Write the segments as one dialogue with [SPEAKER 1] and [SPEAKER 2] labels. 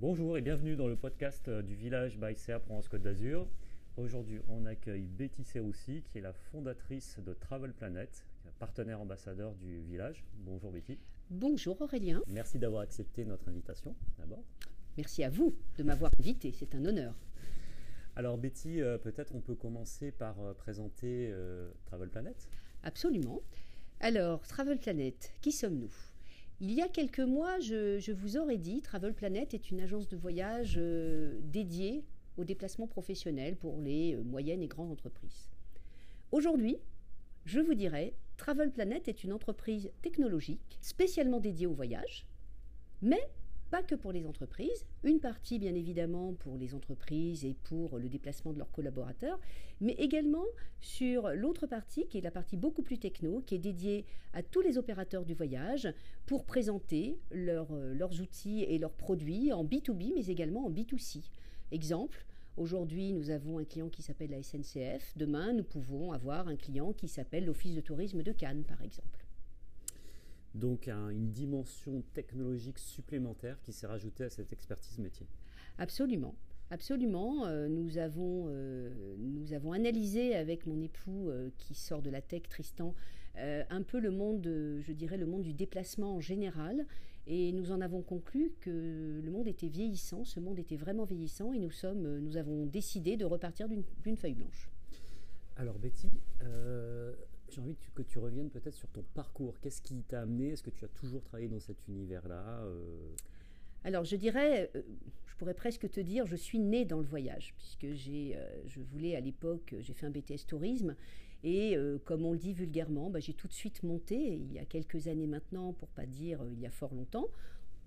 [SPEAKER 1] Bonjour et bienvenue dans le podcast euh, du village by CA Provence Côte d'Azur. Aujourd'hui, on accueille Betty Serroussi, qui est la fondatrice de Travel Planet, partenaire ambassadeur du village. Bonjour Betty.
[SPEAKER 2] Bonjour Aurélien.
[SPEAKER 1] Merci d'avoir accepté notre invitation d'abord.
[SPEAKER 2] Merci à vous de m'avoir invité, c'est un honneur.
[SPEAKER 1] Alors Betty, euh, peut-être on peut commencer par euh, présenter Travel Planet
[SPEAKER 2] Absolument. Alors, Travel Planet, qui sommes-nous? Il y a quelques mois, je, vous aurais dit, Travel Planet est une agence de voyage euh, dédiée aux déplacements professionnels pour les euh, moyennes et grandes entreprises. Aujourd'hui, je vous dirais, Travel Planet est une entreprise technologique spécialement dédiée au voyage, mais pas que pour les entreprises, une partie bien évidemment pour les entreprises et pour le déplacement de leurs collaborateurs, mais également sur l'autre partie qui est la partie beaucoup plus techno, qui est dédiée à tous les opérateurs du voyage pour présenter euh, leurs outils et leurs produits en B2B mais également en B2C. Exemple, Aujourd'hui, nous avons un client qui s'appelle la SNCF. Demain, nous pouvons avoir un client qui s'appelle l'Office de tourisme de Cannes, par exemple
[SPEAKER 1] donc une dimension technologique supplémentaire qui s'est rajoutée à cette expertise métier.
[SPEAKER 2] Absolument. Absolument. Euh, nous, avons, euh, nous avons analysé avec mon époux euh, qui sort de la tech, Tristan, un peu le monde, je dirais, le monde du déplacement en général. Et nous en avons conclu que le monde était vieillissant, ce monde était vraiment vieillissant et nous, sommes, nous avons décidé de repartir d'une feuille blanche.
[SPEAKER 1] Alors Betty, j'ai envie que tu reviennes peut-être sur ton parcours. Qu'est-ce qui t'a amené? Est-ce que tu as toujours travaillé dans cet univers-là
[SPEAKER 2] euh? Alors je dirais, euh, je pourrais presque te dire, je suis née dans le voyage, puisque j'ai, euh, je voulais à l'époque, j'ai fait un BTS tourisme, et comme on le dit vulgairement, bah, j'ai tout de suite monté, il y a quelques années maintenant, pour pas dire il y a fort longtemps,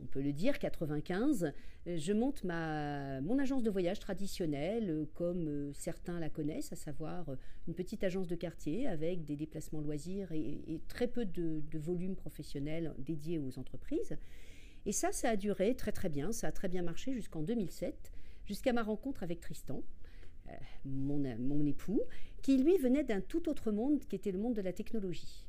[SPEAKER 2] on peut le dire, 95, je monte ma, mon agence de voyage traditionnelle, euh, comme euh, certains la connaissent, à savoir euh, une petite agence de quartier avec des déplacements loisirs et, très peu de, volume professionnel dédié aux entreprises. Et ça, ça a duré très très bien, ça a très bien marché jusqu'en 2007, jusqu'à ma rencontre avec Tristan. mon, mon époux, qui lui venait d'un tout autre monde qui était le monde de la technologie.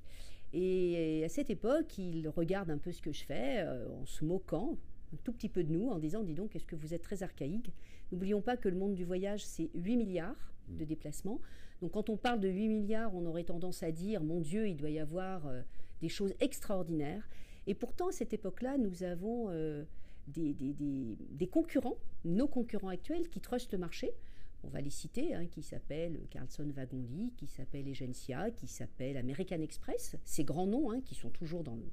[SPEAKER 2] Et à cette époque, il regarde un peu ce que je fais euh, en se moquant un tout petit peu de nous, en disant, dis donc, est-ce que vous êtes très archaïque? N'oublions pas que le monde du voyage, c'est 8 milliards de déplacements. Donc quand on parle de 8 milliards, on aurait tendance à dire, mon Dieu, il doit y avoir euh, des choses extraordinaires. Et pourtant, à cette époque-là, nous avons euh, des, des, concurrents, nos concurrents actuels, qui trustent le marché on va les citer, hein, qui s'appellent Carlson Wagonly, qui s'appelle Egencia, qui s'appelle American Express, ces grands noms hein, qui sont toujours dans, le,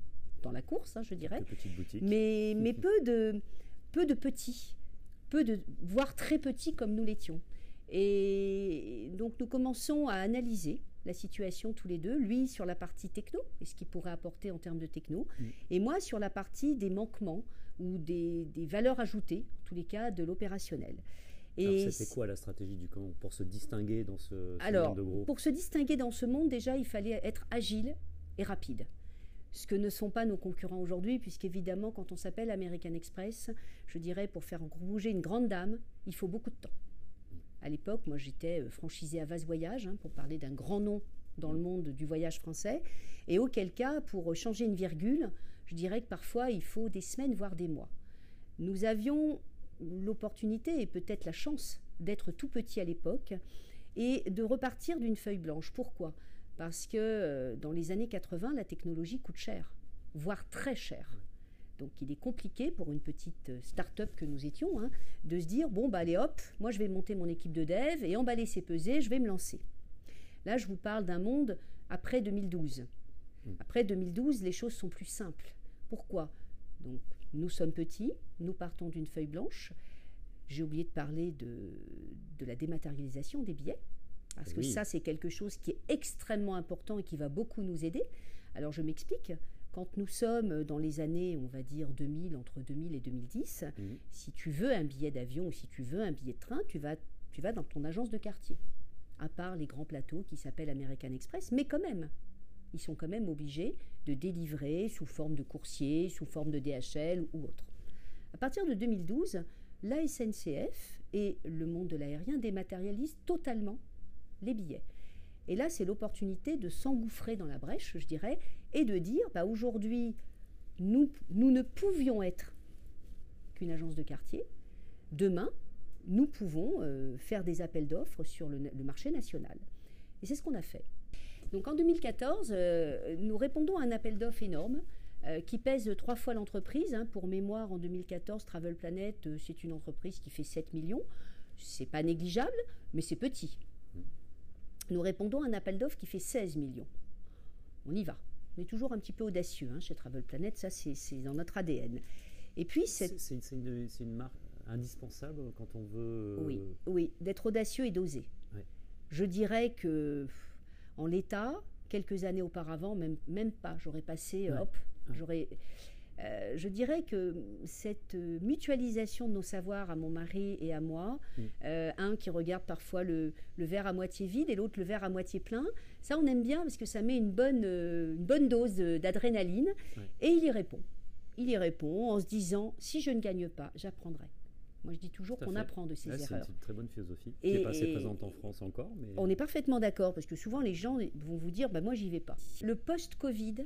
[SPEAKER 2] dans la course, hein, je dirais. Mais, mais peu, de, peu de petits, peu de, voire très petits comme nous l'étions. Et donc nous commençons à analyser la situation tous les deux, lui sur la partie techno, et ce qu'il pourrait apporter en termes de techno, mm. et moi sur la partie des manquements ou des, des valeurs ajoutées, en tous les cas de l'opérationnel.
[SPEAKER 1] Et c'était quoi la stratégie du camp pour se distinguer dans ce,
[SPEAKER 2] monde de gros? Pour se distinguer dans ce monde, déjà, il fallait être agile et rapide. Ce que ne sont pas nos concurrents aujourd'hui, puisqu'évidemment, quand on s'appelle American Express, je dirais, pour faire bouger une grande dame, il faut beaucoup de temps. À l'époque, moi, j'étais euh, franchisée à Vase Voyage, hein, pour parler d'un grand nom dans le monde du voyage français. Et auquel cas, pour changer une virgule, je dirais que parfois, il faut des semaines, voire des mois. Nous avions l'opportunité et peut-être la chance d'être tout petit à l'époque et de repartir d'une feuille blanche. Pourquoi? Parce que euh, dans les années 80, la technologie coûte cher, voire très cher. Donc il est compliqué pour une petite euh, start-up que nous étions hein, de se dire bon bah allez hop, moi je vais monter mon équipe de dev et emballer ses pesées, je vais me lancer. Là je vous parle d'un monde après 2012. Hmm. Après 2012, les choses sont plus simples. Pourquoi? Donc nous sommes petits, nous partons d'une feuille blanche. J'ai oublié de parler de, de, la dématérialisation des billets, parce que ça, c'est quelque chose qui est extrêmement important et qui va beaucoup nous aider. Alors, je m'explique. Quand nous sommes dans les années, on va dire 2000, entre 2000 et 2010, mhm. si tu veux un billet d'avion ou si tu veux un billet de train, tu vas, tu vas dans ton agence de quartier. À part les grands plateaux qui s'appellent American Express, mais quand même, ils sont quand même obligés de délivrer sous forme de coursier, sous forme de DHL ou autre. À partir de 2012, la SNCF et le monde de l'aérien dématérialisent totalement les billets. Et là, c'est l'opportunité de s'engouffrer dans la brèche, je dirais, et de dire, bah, aujourd'hui, nous, nous ne pouvions être qu'une agence de quartier. Demain, nous pouvons euh, faire des appels d'offres sur le, marché national. Et c'est ce qu'on a fait. Donc en 2014, euh, nous répondons à un appel d'offres énorme euh, qui pèse trois fois l'entreprise. Hein. Pour mémoire, en 2014, Travel Planet, c'est une entreprise qui fait 7 millions. C'est pas négligeable, mais c'est petit. Nous répondons à un appel d'offres qui fait 16 millions. On y va. On est toujours un petit peu audacieux hein, chez Travel Planet, ça c'est dans notre ADN.
[SPEAKER 1] Et puis c'est une, une, marque indispensable quand on veut.
[SPEAKER 2] Oui, oui d'être audacieux et d'oser. Je dirais que en l'état, quelques années auparavant, même, même pas, j'aurais passé, hop, j'aurais. Euh, je dirais que cette mutualisation de nos savoirs à mon mari et à moi, mm. euh, un qui regarde parfois le, verre à moitié vide et l'autre le verre à moitié plein, ça on aime bien parce que ça met une bonne, euh, une bonne dose d'adrénaline et il y répond. Il y répond en se disant si je ne gagne pas, j'apprendrai. Moi, je dis toujours qu'on apprend de ses erreurs. C'est
[SPEAKER 1] une très bonne philosophie, qui n'est pas assez présente en France encore. Mais...
[SPEAKER 2] On est parfaitement d'accord, parce que souvent, les gens vont vous dire bah, Moi, j'y vais pas. Le post-Covid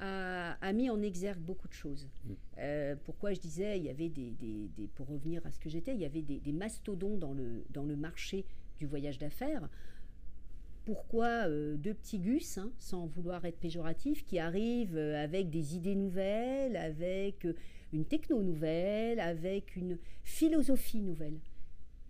[SPEAKER 2] a, mis en exergue beaucoup de choses. Mm. Euh, pourquoi je disais il y avait des, Pour revenir à ce que j'étais, il y avait des, mastodons dans le, dans le marché du voyage d'affaires pourquoi euh, deux petits gus, hein, sans vouloir être péjoratif, qui arrivent euh, avec des idées nouvelles, avec une techno nouvelle, avec une philosophie nouvelle,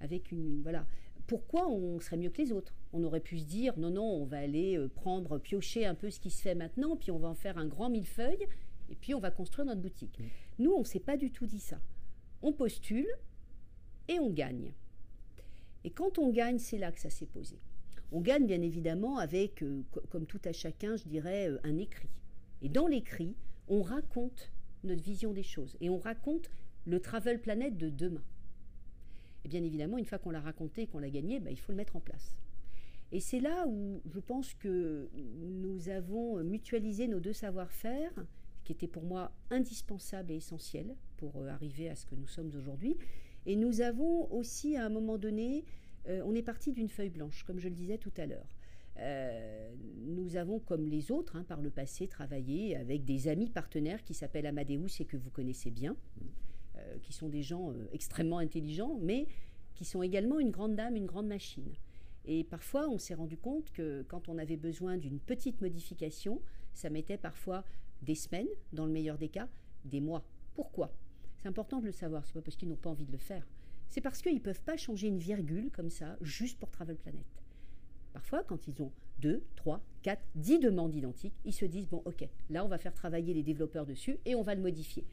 [SPEAKER 2] avec une voilà. Pourquoi on serait mieux que les autres? On aurait pu se dire non non, on va aller euh, prendre piocher un peu ce qui se fait maintenant, puis on va en faire un grand millefeuille, et puis on va construire notre boutique. Mmh. Nous, on s'est pas du tout dit ça. On postule et on gagne. Et quand on gagne, c'est là que ça s'est posé. On gagne bien évidemment avec, euh, comme tout à chacun, je dirais, euh, un écrit. Et dans l'écrit, on raconte notre vision des choses. Et on raconte le Travel Planet de demain. Et bien évidemment, une fois qu'on l'a raconté, qu'on l'a gagné, bah, il faut le mettre en place. Et c'est là où je pense que nous avons mutualisé nos deux savoir-faire, qui était pour moi indispensable et essentiel pour euh, arriver à ce que nous sommes aujourd'hui. Et nous avons aussi, à un moment donné, euh, on est parti d'une feuille blanche, comme je le disais tout à l'heure. Euh, nous avons, comme les autres, hein, par le passé, travaillé avec des amis partenaires qui s'appellent Amadeus et que vous connaissez bien, euh, qui sont des gens euh, extrêmement intelligents, mais qui sont également une grande dame, une grande machine. Et parfois, on s'est rendu compte que quand on avait besoin d'une petite modification, ça mettait parfois des semaines, dans le meilleur des cas, des mois. Pourquoi? C'est important de le savoir, c'est pas parce qu'ils n'ont pas envie de le faire. C'est parce qu'ils ne peuvent pas changer une virgule comme ça, juste pour Travel Planet. Parfois, quand ils ont 2, 3, 4, 10 demandes identiques, ils se disent, bon, ok, là, on va faire travailler les développeurs dessus et on va le modifier.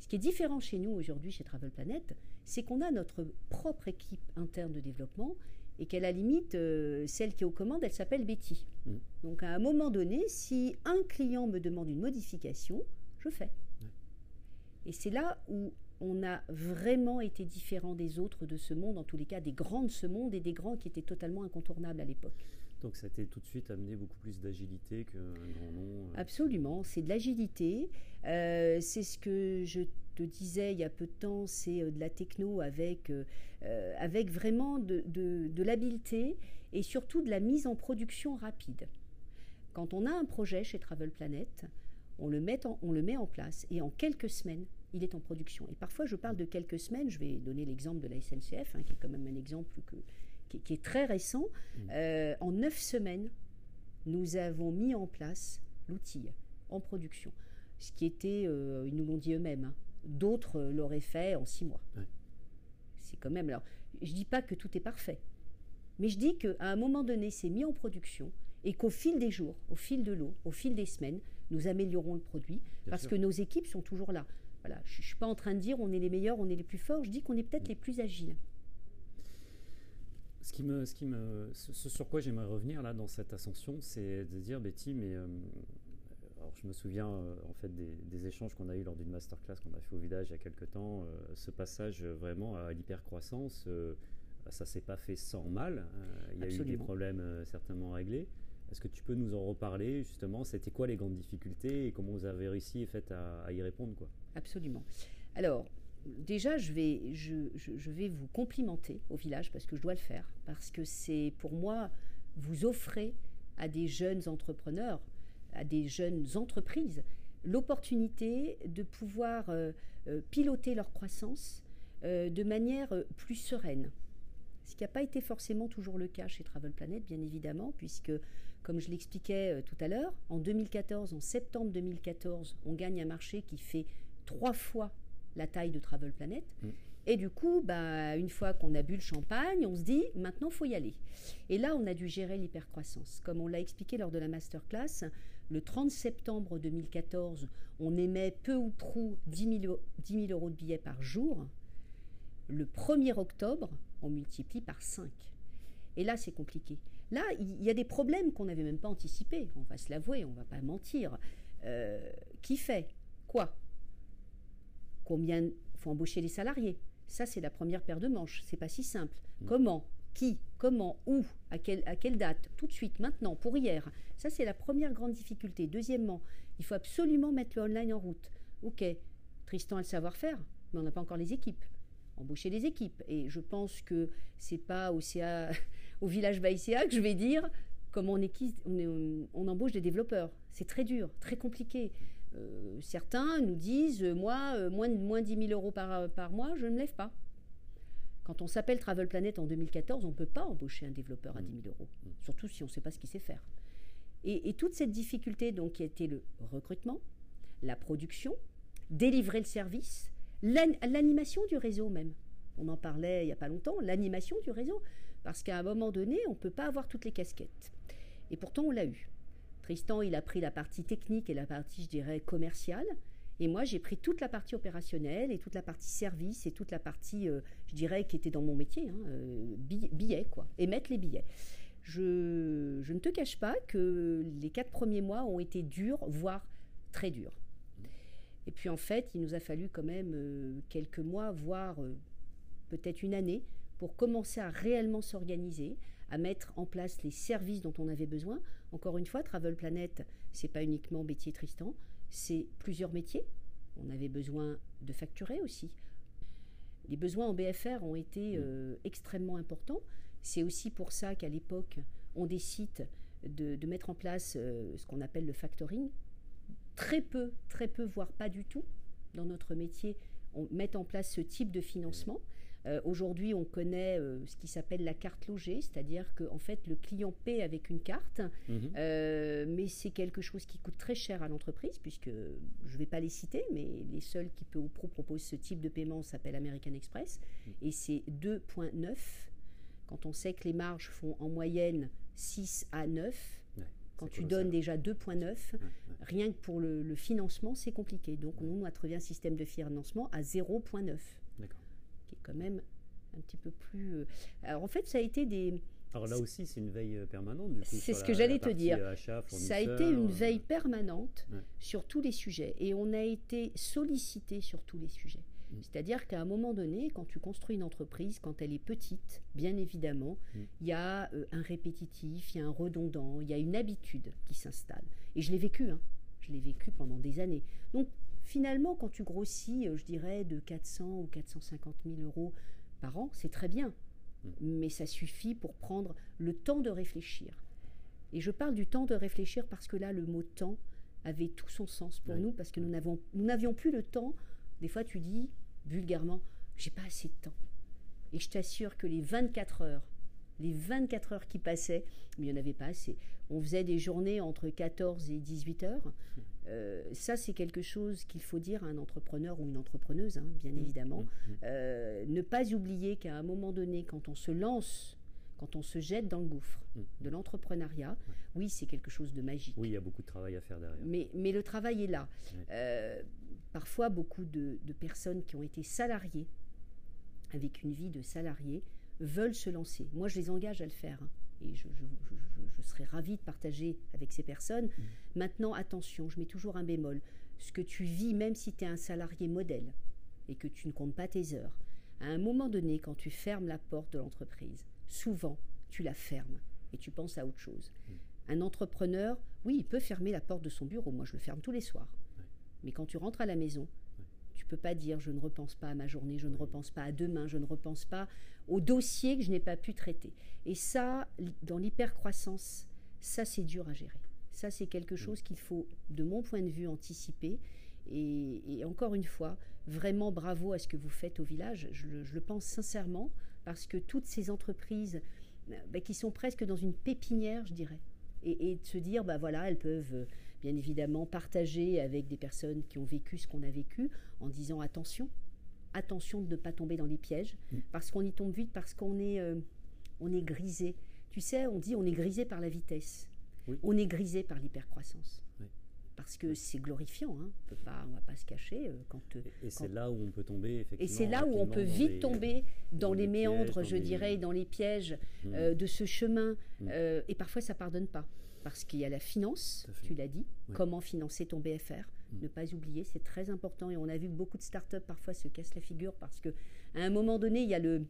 [SPEAKER 2] Ce qui est différent chez nous aujourd'hui, chez Travel Planet, c'est qu'on a notre propre équipe interne de développement et qu'à la limite, euh, celle qui est aux commandes, elle s'appelle Betty. Mmh. Donc à un moment donné, si un client me demande une modification, je fais. Et c'est là où on a vraiment été différent des autres de ce monde, en tous les cas des grands de ce monde et des grands qui étaient totalement incontournables à l'époque.
[SPEAKER 1] Donc ça a tout de suite amené beaucoup plus d'agilité qu'un grand nom.
[SPEAKER 2] Euh. Absolument, c'est de l'agilité. Euh, c'est ce que je te disais il y a peu de temps, c'est euh, de la techno avec, avec vraiment de, de l'habileté et surtout de la mise en production rapide. Quand on a un projet chez Travel Planet, on le, met en, on le met en place et en quelques semaines, il est en production. Et parfois, je parle de quelques semaines, je vais donner l'exemple de la SNCF, hein, qui est quand même un exemple qui, est très récent. Mmh. Euh, en neuf semaines, nous avons mis en place l'outil en production. Ce qui était, euh, ils nous l'ont dit eux-mêmes, hein. d'autres l'auraient fait en six mois. C'est quand même. Alors, je ne dis pas que tout est parfait, mais je dis qu'à un moment donné, c'est mis en production et qu'au fil des jours, au fil de l'eau, au fil des semaines, nous améliorons le produit parce que nos équipes sont toujours là. Voilà, je ne suis pas en train de dire on est les meilleurs, on est les plus forts, je dis qu'on est peut-être mm. les plus agiles.
[SPEAKER 1] Ce, qui me, ce, qui me, ce sur quoi j'aimerais revenir là dans cette ascension, c'est de dire Betty, mais euh, alors je me souviens euh, en fait des, échanges qu'on a eu lors d'une masterclass qu'on a fait au village il y a quelques temps, euh, ce passage vraiment à l'hypercroissance, ça s'est pas fait sans mal. il y a eu des problèmes certainement réglés. Est-ce que tu peux nous en reparler justement? C'était quoi les grandes difficultés et comment vous avez réussi fait, à, y répondre
[SPEAKER 2] Absolument. Alors, déjà, je vais, je, vais vous complimenter au village parce que je dois le faire. Parce que c'est pour moi, vous offrez à des jeunes entrepreneurs, à des jeunes entreprises, l'opportunité de pouvoir euh, euh, piloter leur croissance euh, de manière plus sereine. Ce qui n'a pas été forcément toujours le cas chez Travel Planet, bien évidemment, puisque, comme je l'expliquais tout à l'heure, en 2014, en septembre 2014, on gagne un marché qui fait trois fois la taille de Travel Planet. Mm. Et du coup, bah, une fois qu'on a bu le champagne, on se dit maintenant, faut y aller. Et là, on a dû gérer l'hypercroissance. Comme on l'a expliqué lors de la masterclass, le 30 septembre 2014, on émet peu ou prou 10 000, euros de billets par jour. Le 1er octobre, on multiplie par 5. Et là, c'est compliqué. Là, il y a des problèmes qu'on n'avait même pas anticipés. On va se l'avouer, on ne va pas mentir. Euh, qui fait Quoi? Combien faut embaucher les salariés? Ça, c'est la première paire de manches. C'est pas si simple. Mm. Comment Qui Comment Où à quelle, à quelle date? Tout de suite, maintenant, pour hier. Ça, c'est la première grande difficulté. Deuxièmement, il faut absolument mettre le online en route. Ok, Tristan a le savoir-faire, mais on n'a pas encore les équipes. Embaucher les équipes. Et je pense que c'est pas au, CA, au village Baïséa que je vais dire comment on, on, on embauche des développeurs. C'est très dur, très compliqué. Euh, certains nous disent, euh, moi, euh, moins, moins 10 000 euros par, par mois, je ne me lève pas. Quand on s'appelle Travel Planet en 2014, on ne peut pas embaucher un développeur à 10 000 euros, mm. surtout si on ne sait pas ce qu'il sait faire. Et, toute cette difficulté, donc, qui a été le recrutement, la production, délivrer le service, l'animation du réseau même. On en parlait il n'y a pas longtemps, l'animation du réseau. Parce qu'à un moment donné, on ne peut pas avoir toutes les casquettes. Et pourtant, on l'a eu. Tristan, il a pris la partie technique et la partie, je dirais, commerciale. Et moi, j'ai pris toute la partie opérationnelle et toute la partie service et toute la partie, euh, je dirais, qui était dans mon métier, hein, euh, billets, quoi, émettre les billets. Je, je, ne te cache pas que les quatre premiers mois ont été durs, voire très durs. Et puis en fait, il nous a fallu quand même euh, quelques mois, voire peut-être une année, pour commencer à réellement s'organiser, à mettre en place les services dont on avait besoin. Encore une fois, Travel Planet, c'est pas uniquement métier Tristan, c'est plusieurs métiers. On avait besoin de facturer aussi. Les besoins en BFR ont été mm. euh, extrêmement importants. C'est aussi pour ça qu'à l'époque, on décide de, mettre en place euh, ce qu'on appelle le factoring. Très peu, très peu, voire pas du tout, dans notre métier, on met en place ce type de financement. Euh, aujourd'hui, on connaît euh, ce qui s'appelle la carte logée, c'est-à-dire que en fait, le client paie avec une carte, mhm. euh, mais c'est quelque chose qui coûte très cher à l'entreprise, puisque je ne vais pas les citer, mais les seuls qui peu ou pro proposent ce type de paiement s'appellent American Express, mhm. et c'est 2,9 quand on sait que les marges font en moyenne 6 à 9. Quand tu donnes déjà 2,9, rien que pour le, le financement, c'est compliqué. Donc, nous, on a trouvé un système de financement à 0,9 qui est quand même un petit peu plus. Euh, alors en fait, ça a été des.
[SPEAKER 1] Alors là aussi, c'est une veille euh, permanente.
[SPEAKER 2] C'est ce que j'allais te dire. ça a été une veille permanente sur tous les sujets et on a été sollicité sur tous les sujets. Mm. C'est-à-dire qu'à un moment donné, quand tu construis une entreprise, quand elle est petite, bien évidemment, mm. il y a euh, un répétitif, il y a un redondant, il y a une habitude qui s'installe. Et je l'ai vécu, hein. je l'ai vécu pendant des années. Donc Finalement, quand tu grossis, euh, je dirais, de 400 ou 450 000 euros par an, c'est très bien. Mm. Mais ça suffit pour prendre le temps de réfléchir. Et je parle du temps de réfléchir parce que là, le mot temps avait tout son sens pour nous, parce que nous n'avions plus le temps. Des fois, tu dis, vulgairement, j'ai pas assez de temps. Et je t'assure que les 24 heures, les 24 heures qui passaient, mais il n'y en avait pas assez. On faisait des journées entre 14 et 18 heures. Mm. Euh, ça, c'est quelque chose qu'il faut dire à un entrepreneur ou une entrepreneuse, hein, bien mmh, évidemment. Mmh. Euh, ne pas oublier qu'à un moment donné, quand on se lance, quand on se jette dans le gouffre de l'entrepreneuriat, oui, c'est quelque chose de magique.
[SPEAKER 1] Oui, il y a beaucoup de travail à faire derrière.
[SPEAKER 2] Mais, mais le travail est là. Euh, parfois, beaucoup de, personnes qui ont été salariées, avec une vie de salarié, veulent se lancer. Moi, je les engage à le faire. Hein et je, serais ravie de partager avec ces personnes. Mm. Maintenant, attention, je mets toujours un bémol. Ce que tu vis, même si tu es un salarié modèle et que tu ne comptes pas tes heures, à un moment donné, quand tu fermes la porte de l'entreprise, souvent, tu la fermes et tu penses à autre chose. Mm. Un entrepreneur, oui, il peut fermer la porte de son bureau. Moi, je le ferme tous les soirs. Mais quand tu rentres à la maison, peux pas dire je ne repense pas à ma journée, je ne repense pas à demain, je ne repense pas au dossier que je n'ai pas pu traiter. Et ça, dans l'hypercroissance, ça c'est dur à gérer. Ça, c'est quelque chose qu'il faut, de mon point de vue, anticiper. Et, encore une fois, vraiment bravo à ce que vous faites au village. Je le, pense sincèrement, parce que toutes ces entreprises bah, qui sont presque dans une pépinière, je dirais, et, de se dire, bah voilà, elles peuvent euh, bien évidemment partager avec des personnes qui ont vécu ce qu'on a vécu, en disant attention, attention de ne pas tomber dans les pièges, mm. parce qu'on y tombe vite, parce qu'on est, euh, on est grisé. Tu sais, on dit on est grisé par la vitesse, on est grisé par l'hypercroissance. Parce que c'est glorifiant, hein. on ne va pas se cacher. Euh, quand,
[SPEAKER 1] et, c'est là où on peut tomber, effectivement.
[SPEAKER 2] Et c'est là où on peut vite tomber dans, les, méandres, je dirais, dans les pièges mm. euh, de ce chemin. Mm. et parfois, ça ne pardonne pas. Parce qu'il y a la finance, tu l'as dit, comment financer ton BFR, Mm. Ne pas oublier, c'est très important. Et on a vu que beaucoup de startups parfois se cassent la figure parce que à un moment donné, il y a le,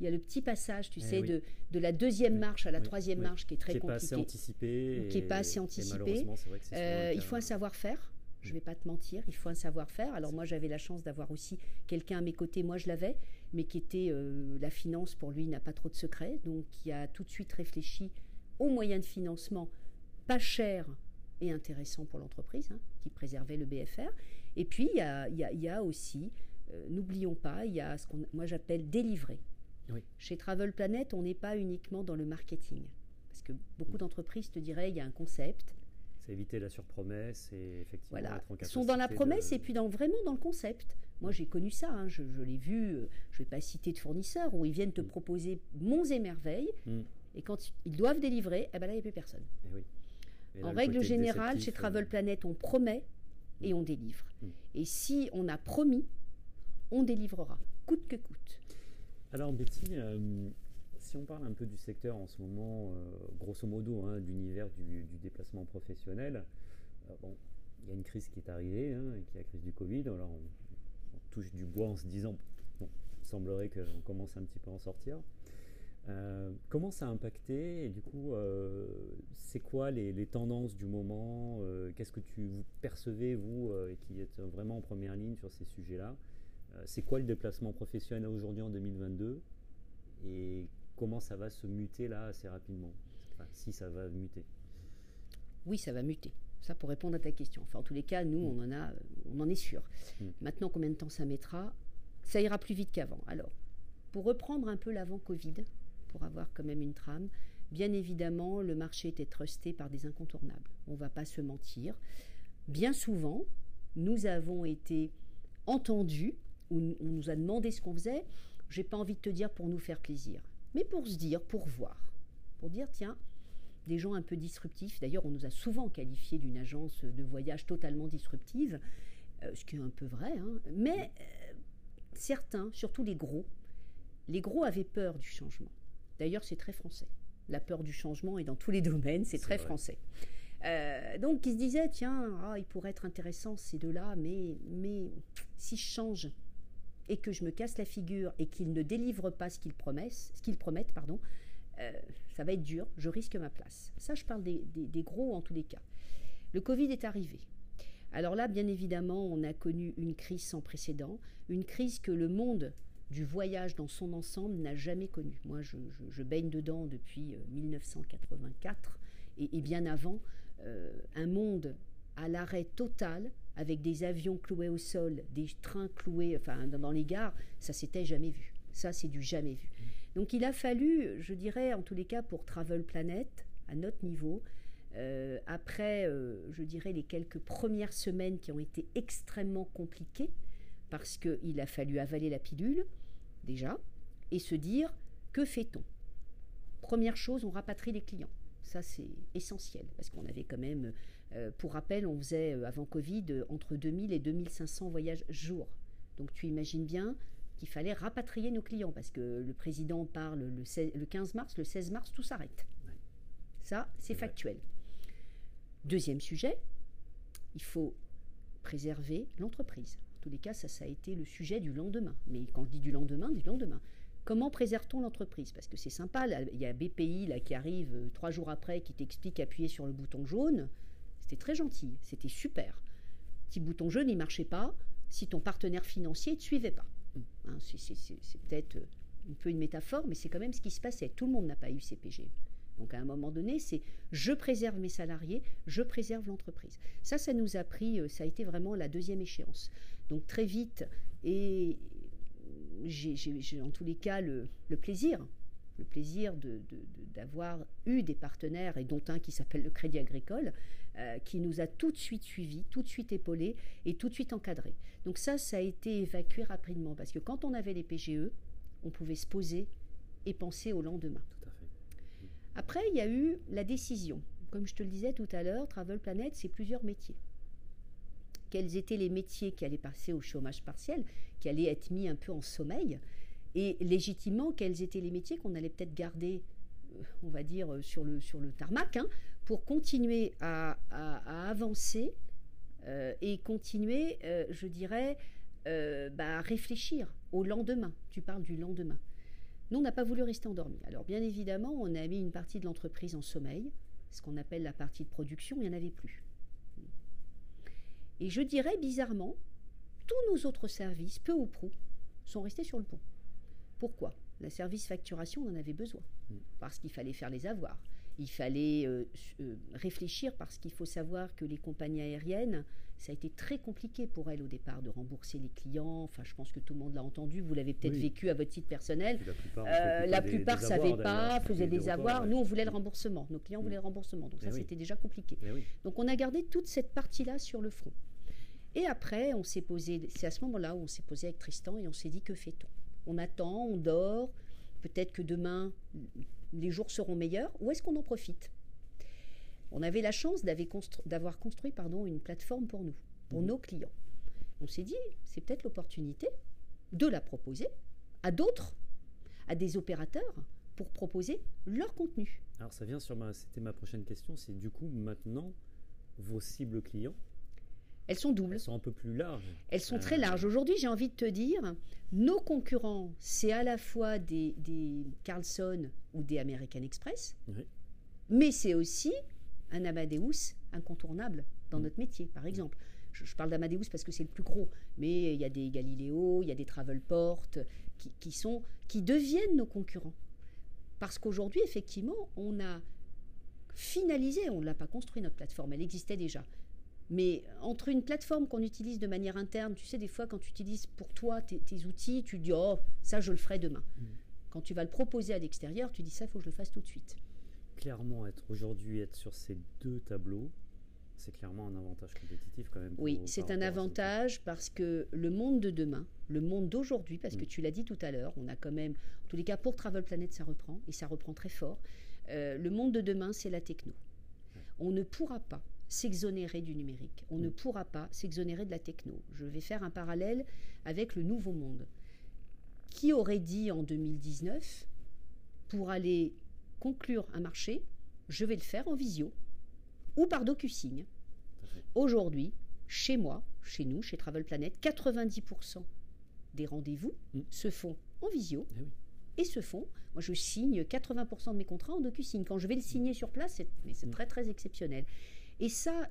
[SPEAKER 2] il y a le petit passage, tu eh sais, de, de, la deuxième marche à la troisième marche qui est très compliqué.
[SPEAKER 1] Qui n'est pas assez anticipé.
[SPEAKER 2] Qui n'est pas assez anticipé. Euh, il faut un savoir-faire. Je ne vais pas te mentir, il faut un savoir-faire. Alors moi, j'avais la chance d'avoir aussi quelqu'un à mes côtés, moi je l'avais, mais qui était euh, la finance, pour lui, n'a pas trop de secrets, donc qui a tout de suite réfléchi aux moyens de financement pas cher et intéressant pour l'entreprise, hein, qui préservait le BFR. Et puis, il y a, y a, aussi, euh, n'oublions pas, il y a ce que moi j'appelle délivrer. Chez Travel Planet, on n'est pas uniquement dans le marketing. Parce que beaucoup d'entreprises te diraient, il y a un concept.
[SPEAKER 1] C'est éviter la surpromesse et effectivement
[SPEAKER 2] voilà. être en Ils sont dans la promesse et puis dans, vraiment dans le concept. Moi, j'ai connu ça, hein. je, l'ai vu, euh, je ne vais pas citer de fournisseurs, où ils viennent te mm. proposer monts et merveilles, mm. et quand ils doivent délivrer, eh ben là, il n'y a plus personne. Et eh oui en règle générale, chez Travel euh, Planet, on promet et on délivre. Hmm. Et si on a promis, on délivrera, coûte que coûte.
[SPEAKER 1] Alors Betty, euh, si on parle un peu du secteur en ce moment, euh, grosso modo, hein, d'univers du, déplacement professionnel, bon, il y a une crise qui est arrivée, hein, qui est la crise du Covid. Alors on, touche du bois en se disant, bon, il semblerait qu'on commence un petit peu à en sortir. Euh, comment ça a impacté et du coup, euh, c'est quoi les, tendances du moment euh, Qu'est-ce que tu vous percevez, vous, qui êtes vraiment en première ligne sur ces sujets-là? C'est quoi le déplacement professionnel aujourd'hui en 2022 Et comment ça va se muter là assez rapidement? Si ça va muter.
[SPEAKER 2] Oui, ça va muter. Ça pour répondre à ta question. Enfin, en tous les cas, nous, mm. on, en a, on en est sûr. Mm. Maintenant, combien de temps ça mettra? Ça ira plus vite qu'avant. Alors, pour reprendre un peu l'avant Covid, pour avoir quand même une trame. Bien évidemment, le marché était trusté par des incontournables. On ne va pas se mentir. Bien souvent, nous avons été entendus, ou on nous a demandé ce qu'on faisait. J'ai pas envie de te dire pour nous faire plaisir, mais pour se dire, pour voir, pour dire tiens, des gens un peu disruptifs. D'ailleurs, on nous a souvent qualifié d'une agence de voyage totalement disruptive, euh, ce qui est un peu vrai. Hein. Mais euh, certains, surtout les gros, les gros avaient peur du changement. D'ailleurs, c'est très français. La peur du changement est dans tous les domaines, c'est très français. Euh, donc, il se disait, tiens, ah, il pourrait être intéressant ces deux-là, mais, mais si je change et que je me casse la figure et qu'ils ne délivrent pas ce qu'ils promettent, ce qu'ils promettent, pardon, euh, ça va être dur, je risque ma place. Ça, je parle des, des gros en tous les cas. Le Covid est arrivé. Alors là, bien évidemment, on a connu une crise sans précédent, une crise que le monde du voyage dans son ensemble n'a jamais connu. Moi, je, baigne dedans depuis 1984 euh, et, bien avant, euh, un monde à l'arrêt total avec des avions cloués au sol, des trains cloués enfin, dans, les gares, ça s'était jamais vu. Ça, c'est du jamais vu. Donc il a fallu, je dirais, en tous les cas pour Travel Planet, à notre niveau, euh, après, je dirais, les quelques premières semaines qui ont été extrêmement compliquées, parce qu'il a fallu avaler la pilule, déjà, et se dire que fait-on? Première chose, on rapatrie les clients. Ça, c'est essentiel, parce qu'on avait quand même, euh, pour rappel, on faisait euh, avant Covid euh, entre 2000 et 2500 voyages jour. Donc tu imagines bien qu'il fallait rapatrier nos clients, parce que le président parle le, le 15 mars, le 16 mars, tout s'arrête. Ça, c'est factuel. Deuxième sujet, il faut préserver l'entreprise tous les cas, ça, ça a été le sujet du lendemain. Mais quand je dis du lendemain, du lendemain. Comment préserve-t-on l'entreprise? Parce que c'est sympa, il y a BPI là, qui arrive euh, trois jours après, qui t'explique appuyer sur le bouton jaune. C'était très gentil, c'était super. Petit bouton jaune, il marchait pas si ton partenaire financier ne te suivait pas. Hein, c'est peut-être euh, un peu une métaphore, mais c'est quand même ce qui se passait. Tout le monde n'a pas eu CPG. Donc à un moment donné, c'est je préserve mes salariés, je préserve l'entreprise. Ça, ça nous a pris, euh, ça a été vraiment la deuxième échéance. Donc très vite, et j'ai en tous les cas le, plaisir, le plaisir d'avoir eu des partenaires, et dont un qui s'appelle le Crédit Agricole, euh, qui nous a tout de suite suivis, tout de suite épaulés et tout de suite encadrés. Donc ça, ça a été évacué rapidement, parce que quand on avait les PGE, on pouvait se poser et penser au lendemain. Après, il y a eu la décision. Comme je te le disais tout à l'heure, Travel Planet, c'est plusieurs métiers. Quels étaient les métiers qui allaient passer au chômage partiel, qui allaient être mis un peu en sommeil Et légitimement, quels étaient les métiers qu'on allait peut-être garder, euh, on va dire, euh, sur le, sur tarmac, hein, pour continuer à, avancer euh, et continuer, je dirais, bah, à réfléchir au lendemain. Tu parles du lendemain. Nous, on n'a pas voulu rester endormi. Alors, bien évidemment, on a mis une partie de l'entreprise en sommeil, ce qu'on appelle la partie de production, il n'y en avait plus. Et je dirais bizarrement, tous nos autres services, peu ou prou, sont restés sur le pont. Pourquoi? La service facturation, on en avait besoin, mm. parce qu'il fallait faire les avoirs. Il fallait euh, euh, réfléchir parce qu'il faut savoir que les compagnies aériennes, ça a été très compliqué pour elles au départ de rembourser les clients. Enfin, je pense que tout le monde l'a entendu. Vous l'avez peut-être vécu à votre titre personnel. La plupart ne euh, savaient pas, faisaient des, avoirs. Nous, on voulait le remboursement. Nos clients voulaient le remboursement. Donc ça, c'était déjà compliqué. Donc on a gardé toute cette partie-là sur le front. Et après, on s'est posé. C'est à ce moment-là où on s'est posé avec Tristan et on s'est dit que fait-on? On attend, on dort. Peut-être que demain, les jours seront meilleurs, ou est-ce qu'on en profite? On avait la chance d'avoir construit, pardon, une plateforme pour nous, pour mmh. nos clients. On s'est dit, c'est peut-être l'opportunité de la proposer à d'autres, à des opérateurs, pour proposer leur contenu.
[SPEAKER 1] Alors ça vient sur ma, c'était ma prochaine question, c'est du coup maintenant vos cibles clients,
[SPEAKER 2] elles sont doubles.
[SPEAKER 1] Elles sont un peu plus larges.
[SPEAKER 2] Elles sont très euh, larges. Aujourd'hui, j'ai envie de te dire, nos concurrents, c'est à la fois des, des, Carlson ou des American Express, mais c'est aussi un Amadeus incontournable dans mm. notre métier, par exemple. Je, parle d'Amadeus parce que c'est le plus gros, mais il y a des Galileo, il y a des Travelport qui, qui, sont, qui deviennent nos concurrents. Parce qu'aujourd'hui, effectivement, on a finalisé, on ne l'a pas construit notre plateforme, elle existait déjà mais entre une plateforme qu'on utilise de manière interne, tu sais, des fois, quand tu utilises pour toi tes, outils, tu dis, oh, ça, je le ferai demain. Mm. Quand tu vas le proposer à l'extérieur, tu dis, ça, il faut que je le fasse tout de suite.
[SPEAKER 1] Clairement, être aujourd'hui, être sur ces deux tableaux, c'est clairement un avantage compétitif quand même.
[SPEAKER 2] Oui, c'est un avantage parce que le monde de demain, le monde d'aujourd'hui, parce que mm. tu l'as dit tout à l'heure, on a quand même, en tous les cas pour Travel Planet, ça reprend, et ça reprend très fort. Euh, le monde de demain, c'est la techno. On ne pourra pas s'exonérer du numérique. On ne mm. pourra pas s'exonérer de la techno. Je vais faire un parallèle avec le nouveau monde. Qui aurait dit en 2019, pour aller conclure un marché, je vais le faire en visio ou par DocuSign Aujourd'hui, chez moi, chez nous, chez Travel Planet, 90% des rendez-vous mm. se font en visio. Eh et se font. Moi, je signe 80% de mes contrats en DocuSign. Quand je vais le signer sur place, c'est mm. très très exceptionnel. Et ça,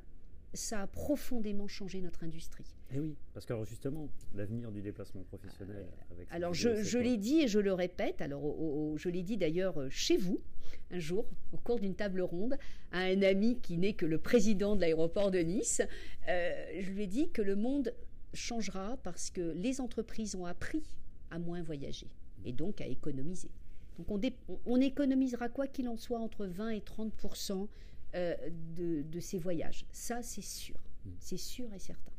[SPEAKER 2] ça a profondément changé notre industrie.
[SPEAKER 1] Et eh oui, parce que justement, l'avenir du déplacement professionnel.
[SPEAKER 2] Avec alors je, je l'ai dit et je le répète, alors je l'ai dit d'ailleurs euh, chez vous, un jour, au cours d'une table ronde, à un ami qui n'est que le président de l'aéroport de Nice, euh, je lui ai dit que le monde changera parce que les entreprises ont appris à moins voyager et donc à économiser. Donc on, on économisera quoi qu'il en soit entre 20 et 30 euh, de, ces voyages. Ça, c'est sûr. Mm. C'est sûr et certain.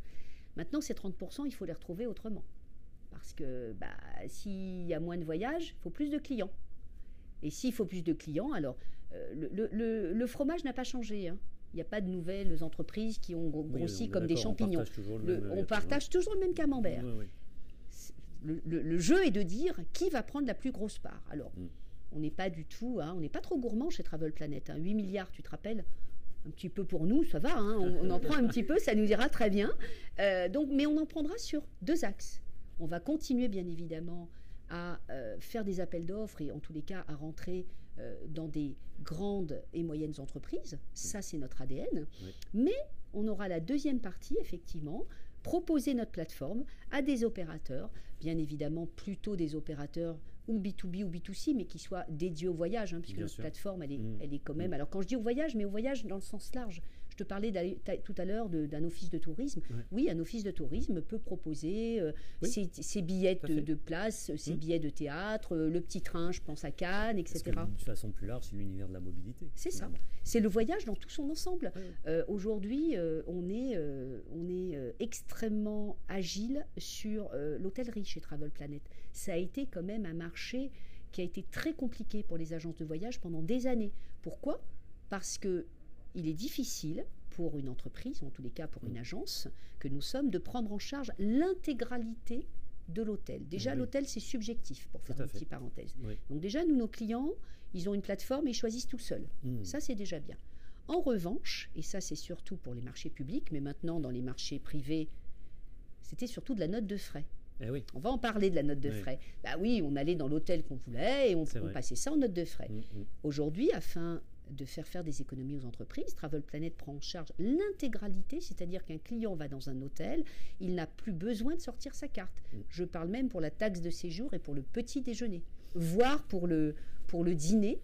[SPEAKER 2] Maintenant, ces 30%, il faut les retrouver autrement. Parce que bah, s'il y a moins de voyages, il faut plus de clients. Et s'il faut plus de clients, alors euh, le, fromage n'a pas changé. Hein. Il n'y a pas de nouvelles entreprises qui ont grossi comme des champignons. On partage toujours le même, camembert. le, jeu est de dire qui va prendre la plus grosse part. Alors, mm on n'est pas du tout, hein, on n'est pas trop gourmand chez Travel Planet. 8 hein. milliards, tu te rappelles? Un petit peu pour nous, ça va, hein, on, en prend un petit peu, ça nous ira très bien. Euh, donc, mais on en prendra sur deux axes. On va continuer, bien évidemment, à euh, faire des appels d'offres et en tous les cas à rentrer euh, dans des grandes et moyennes entreprises. Ça, c'est notre ADN. Mais on aura la deuxième partie, effectivement, proposer notre plateforme à des opérateurs, bien évidemment plutôt des opérateurs ou B2B ou B2C, mais qui soient dédiés au voyage, hein, puisque notre plateforme, elle est, mm. elle est quand même... Mm. Alors quand je dis au voyage, mais au voyage dans le sens large, je te parlais tout à l'heure d'un office de tourisme. Oui, un office de tourisme peut proposer euh, ses, billets de, place, ses mmh. billets de théâtre, euh, le petit train, je pense à Cannes, etc.
[SPEAKER 1] De façon plus large, c'est l'univers de la mobilité.
[SPEAKER 2] C'est ça. C'est le voyage dans tout son ensemble. Euh, aujourd'hui, on est, on est extrêmement agile sur l'hôtellerie chez Travel Planet. Ça a été quand même un marché qui a été très compliqué pour les agences de voyage pendant des années. Pourquoi? Parce que il est difficile pour une entreprise, en tous les cas pour une agence, que nous sommes, de prendre en charge l'intégralité de l'hôtel. Déjà, l'hôtel, c'est subjectif, pour faire une petite parenthèse. Donc déjà, nous, nos clients, ils ont une plateforme et ils choisissent tout seuls. Mm. Ça, c'est déjà bien. En revanche, et ça, c'est surtout pour les marchés publics, mais maintenant, dans les marchés privés, c'était surtout de la note de frais.
[SPEAKER 1] Eh oui.
[SPEAKER 2] On va en parler de la note de frais. Bah oui, on allait dans l'hôtel qu'on voulait et on, passait ça en note de frais. Mm, Aujourd'hui, afin de faire faire des économies aux entreprises. Travel Planet prend en charge l'intégralité, c'est-à-dire qu'un client va dans un hôtel, il n'a plus besoin de sortir sa carte. Mm. Je parle même pour la taxe de séjour et pour le petit déjeuner, voire pour le, pour le dîner,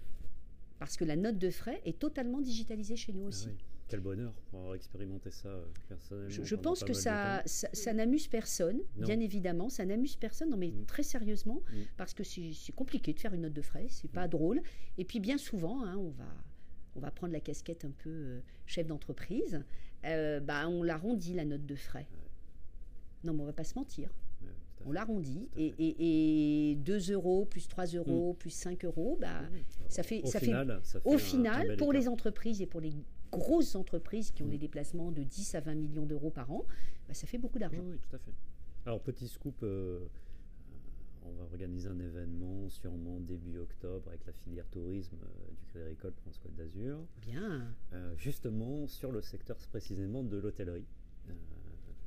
[SPEAKER 2] parce que la note de frais est totalement digitalisée chez nous ah aussi.
[SPEAKER 1] Quel bonheur pour avoir expérimenté ça euh, personnellement.
[SPEAKER 2] Je, pense que ça, ça, n'amuse personne, bien évidemment, ça n'amuse personne, non mais mm. très sérieusement, mm. parce que c'est compliqué de faire une note de frais, c'est pas drôle. Et puis bien souvent, hein, on va on va prendre la casquette un peu euh, chef d'entreprise, euh, bah, on l'arrondit la note de frais. Non, mais on va pas se mentir. on l'arrondit et, et, 2 euros plus 3 euros mm. plus 5 euros, bah, ça fait,
[SPEAKER 1] au
[SPEAKER 2] ça
[SPEAKER 1] final,
[SPEAKER 2] fait, au final pour les entreprises et pour les grosses entreprises qui ont mm. des déplacements de 10 à 20 millions d'euros par an, bah, ça fait beaucoup d'argent.
[SPEAKER 1] Oui, tout à fait. Alors, petit scoop, euh, on va organiser un événement sûrement début octobre avec la filière tourisme euh, du Crédit Agricole France Côte d'Azur.
[SPEAKER 2] Bien.
[SPEAKER 1] Euh, justement sur le secteur précisément de l'hôtellerie.
[SPEAKER 2] Euh,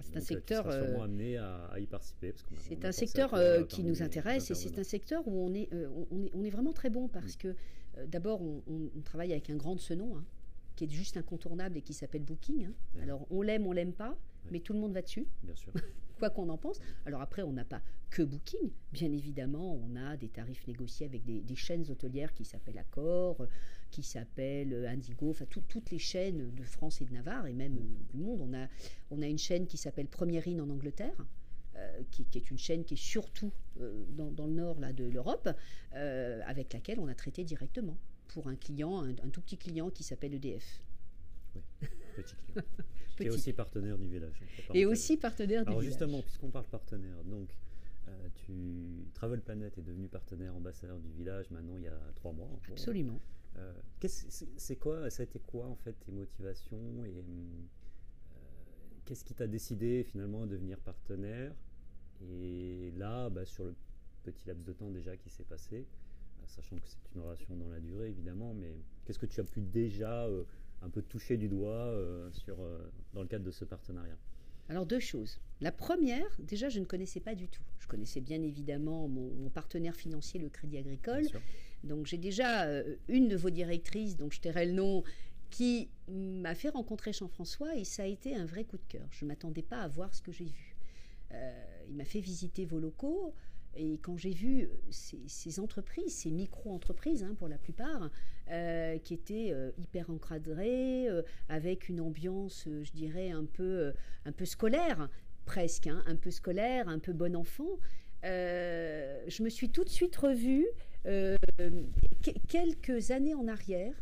[SPEAKER 2] c'est un secteur.
[SPEAKER 1] sûrement amené à, y participer.
[SPEAKER 2] C'est un secteur qui nous intéresse et c'est un secteur où on est, on est, vraiment très bon parce que d'abord on, travaille avec un grand de ce nom. Hein, qui est juste incontournable et qui s'appelle Booking. Hein. Alors on l'aime, on l'aime pas, mais tout le monde va dessus.
[SPEAKER 1] Bien sûr.
[SPEAKER 2] quoi qu'on en pense. Alors après, on n'a pas que Booking. Bien évidemment, on a des tarifs négociés avec des, chaînes hôtelières qui s'appellent Accor, qui s'appellent euh, Indigo, enfin toutes les chaînes de France et de Navarre et même euh, du monde. On a, on a une chaîne qui s'appelle Première Inn en Angleterre. Euh, qui, est une chaîne qui est surtout dans, le nord là, de l'Europe, avec laquelle on a traité directement pour un client, un, un tout petit client qui s'appelle EDF.
[SPEAKER 1] Oui, petit client. Et aussi partenaire du village.
[SPEAKER 2] Et aussi partenaire du
[SPEAKER 1] Alors justement, puisqu'on parle partenaire, donc euh, tu Travel Planet est devenu partenaire ambassadeur du village maintenant il y a trois mois.
[SPEAKER 2] Absolument.
[SPEAKER 1] Euh, c'est quoi, ça a été quoi en fait tes motivations et euh, qu'est-ce qui t'a décidé finalement de devenir partenaire? Et là, bah, sur le petit laps de temps déjà qui s'est passé, sachant que c'est une relation dans la durée évidemment, mais qu'est-ce que tu as pu déjà un peu toucher du doigt euh, sur, euh, dans le cadre de ce partenariat
[SPEAKER 2] alors deux choses. La première, déjà, je ne connaissais pas du tout. Je connaissais bien évidemment mon, partenaire financier, le Crédit Agricole. Donc j'ai déjà euh, une de vos directrices, dont je tairai le nom, qui m'a fait rencontrer Jean-François et ça a été un vrai coup de cœur. Je ne m'attendais pas à voir ce que j'ai vu. il m'a fait visiter vos locaux. Et quand j'ai vu ces, entreprises, ces micro-entreprises hein, pour la plupart, euh, qui étaient euh, hyper encadrées, euh, avec une ambiance, je dirais, un peu, un peu scolaire, presque, hein, un peu scolaire, un peu bon enfant, je me suis tout de suite revue quelques années en arrière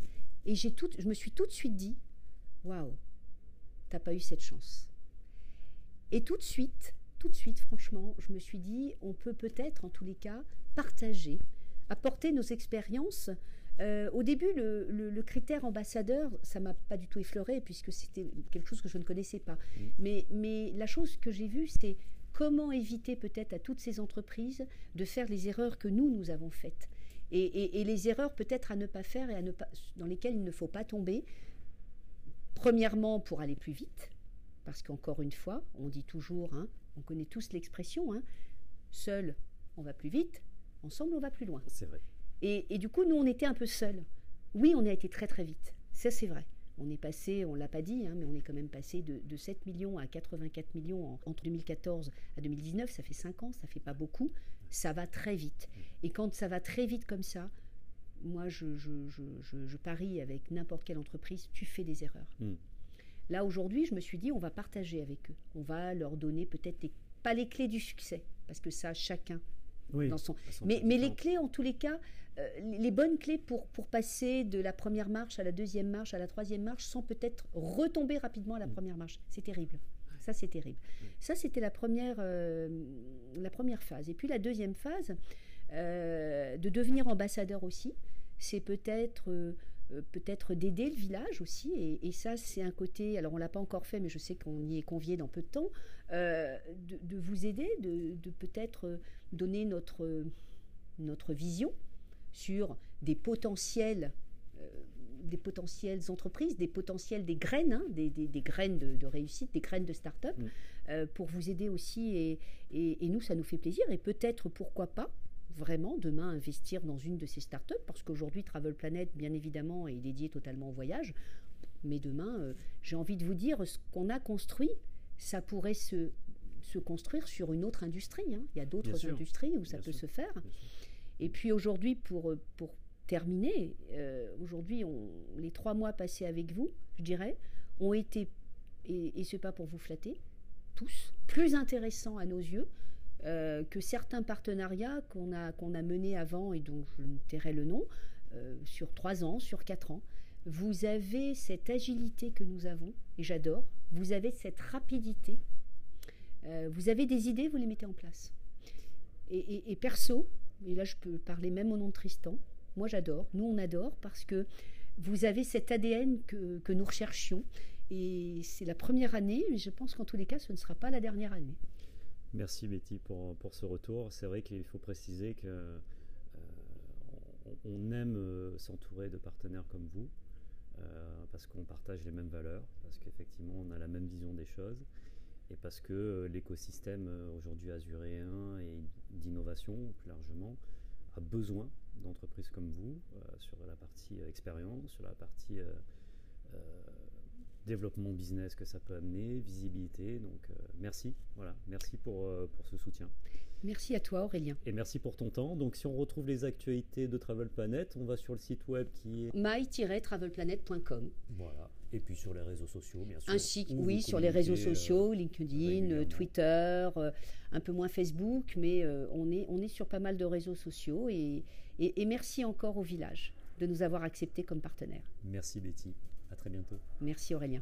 [SPEAKER 2] et tout, je me suis tout de suite dit, waouh, t'as pas eu cette chance. Et tout de suite, tout de suite, franchement, je me suis dit, on peut peut-être, en tous les cas, partager, apporter nos expériences. Euh, au début, le, critère ambassadeur, ça m'a pas du tout effleuré, puisque c'était quelque chose que je ne connaissais pas. Mmh. Mais, mais la chose que j'ai vue, c'est comment éviter peut-être à toutes ces entreprises de faire les erreurs que nous, nous avons faites. Et, et les erreurs peut-être à ne pas faire et à ne pas, dans lesquelles il ne faut pas tomber. Premièrement, pour aller plus vite, parce qu'encore une fois, on dit toujours, hein, on connaît tous l'expression, hein, seul on va plus vite, ensemble on va plus loin.
[SPEAKER 1] C'est vrai.
[SPEAKER 2] Et, du coup, nous, on était un peu seuls. Oui, on a été très très vite, ça c'est vrai. On est passé, on l'a pas dit, hein, mais on est quand même passé de, 7 millions à 84 millions entre 2014 à 2019. Ça fait 5 ans, ça fait pas beaucoup. Ça va très vite. Et quand ça va très vite comme ça, moi, je, parie avec n'importe quelle entreprise, tu fais des erreurs. Hmm. Là, aujourd'hui, je me suis dit, on va partager avec eux. On va leur donner peut-être pas les clés du succès, parce que ça, chacun dans son. Mais, mais les clés, en tous les cas, euh, les bonnes clés pour, pour passer de la première marche à la deuxième marche, à la troisième marche, sans peut-être retomber rapidement à la mm. première marche. C'est terrible. Ça, c'est terrible. Mm. Ça, c'était la, première, euh, la première phase. Et puis la deuxième phase, euh, de devenir ambassadeur aussi, c'est peut-être peut-être d'aider le village aussi. Et, ça, c'est un côté, alors on ne l'a pas encore fait, mais je sais qu'on y est convié dans peu de temps, de, vous aider, de, de peut-être donner notre, notre vision sur des potentiels euh, des potentielles entreprises, des potentiels des graines, hein, des, graines de, réussite, des graines de start-up, mm. euh, pour vous aider aussi. Et, et, nous, ça nous fait plaisir. Et peut-être, pourquoi pas, vraiment, demain, investir dans une de ces start-up, parce qu'aujourd'hui, Travel Planet, bien évidemment, est dédié totalement au voyage. Mais demain, euh, j'ai envie de vous dire, ce qu'on a construit, ça pourrait se, se construire sur une autre industrie. Hein. Il y a d'autres industries où ça peut se faire. Et puis aujourd'hui, pour, pour terminer, euh, aujourd'hui, les trois mois passés avec vous, je dirais, ont été, et, et ce n'est pas pour vous flatter, tous, plus intéressants à nos yeux euh, que certains partenariats qu'on a, qu'on a menés avant et dont je ne tairai le nom, euh, sur trois ans, sur quatre ans. Vous avez cette agilité que nous avons, et j'adore, vous avez cette rapidité, vous avez des idées, vous les mettez en place. et perso, et là je peux parler même au nom de Tristan, moi j'adore, nous on adore parce que vous avez cet ADN que, nous recherchions et c'est la première année, mais je pense qu'en tous les cas ce ne sera pas la dernière année.
[SPEAKER 1] Merci Betty pour, ce retour. C'est vrai qu'il faut préciser que euh, on aime euh, s'entourer de partenaires comme vous euh, parce qu'on partage les mêmes valeurs, parce qu'effectivement on a la même vision des choses et parce que l'écosystème aujourd'hui azuréen et d'innovation plus largement a besoin d'entreprises comme vous sur la partie expérience, sur la partie développement business que ça peut amener, visibilité. Donc merci, voilà, merci pour, pour ce soutien.
[SPEAKER 2] Merci à toi Aurélien.
[SPEAKER 1] Et merci pour ton temps. Donc si on retrouve les actualités de Travel Planet, on va sur le site web qui est
[SPEAKER 2] my-travelplanet.com.
[SPEAKER 1] Voilà. Et puis sur les réseaux sociaux, bien sûr.
[SPEAKER 2] Ainsi, oui, sur les réseaux euh, sociaux, LinkedIn, Twitter, euh, un peu moins Facebook, mais euh, on, est, on est sur pas mal de réseaux sociaux. Et, et, et merci encore au village de nous avoir acceptés comme partenaires.
[SPEAKER 1] Merci Betty. À très bientôt.
[SPEAKER 2] Merci Aurélien.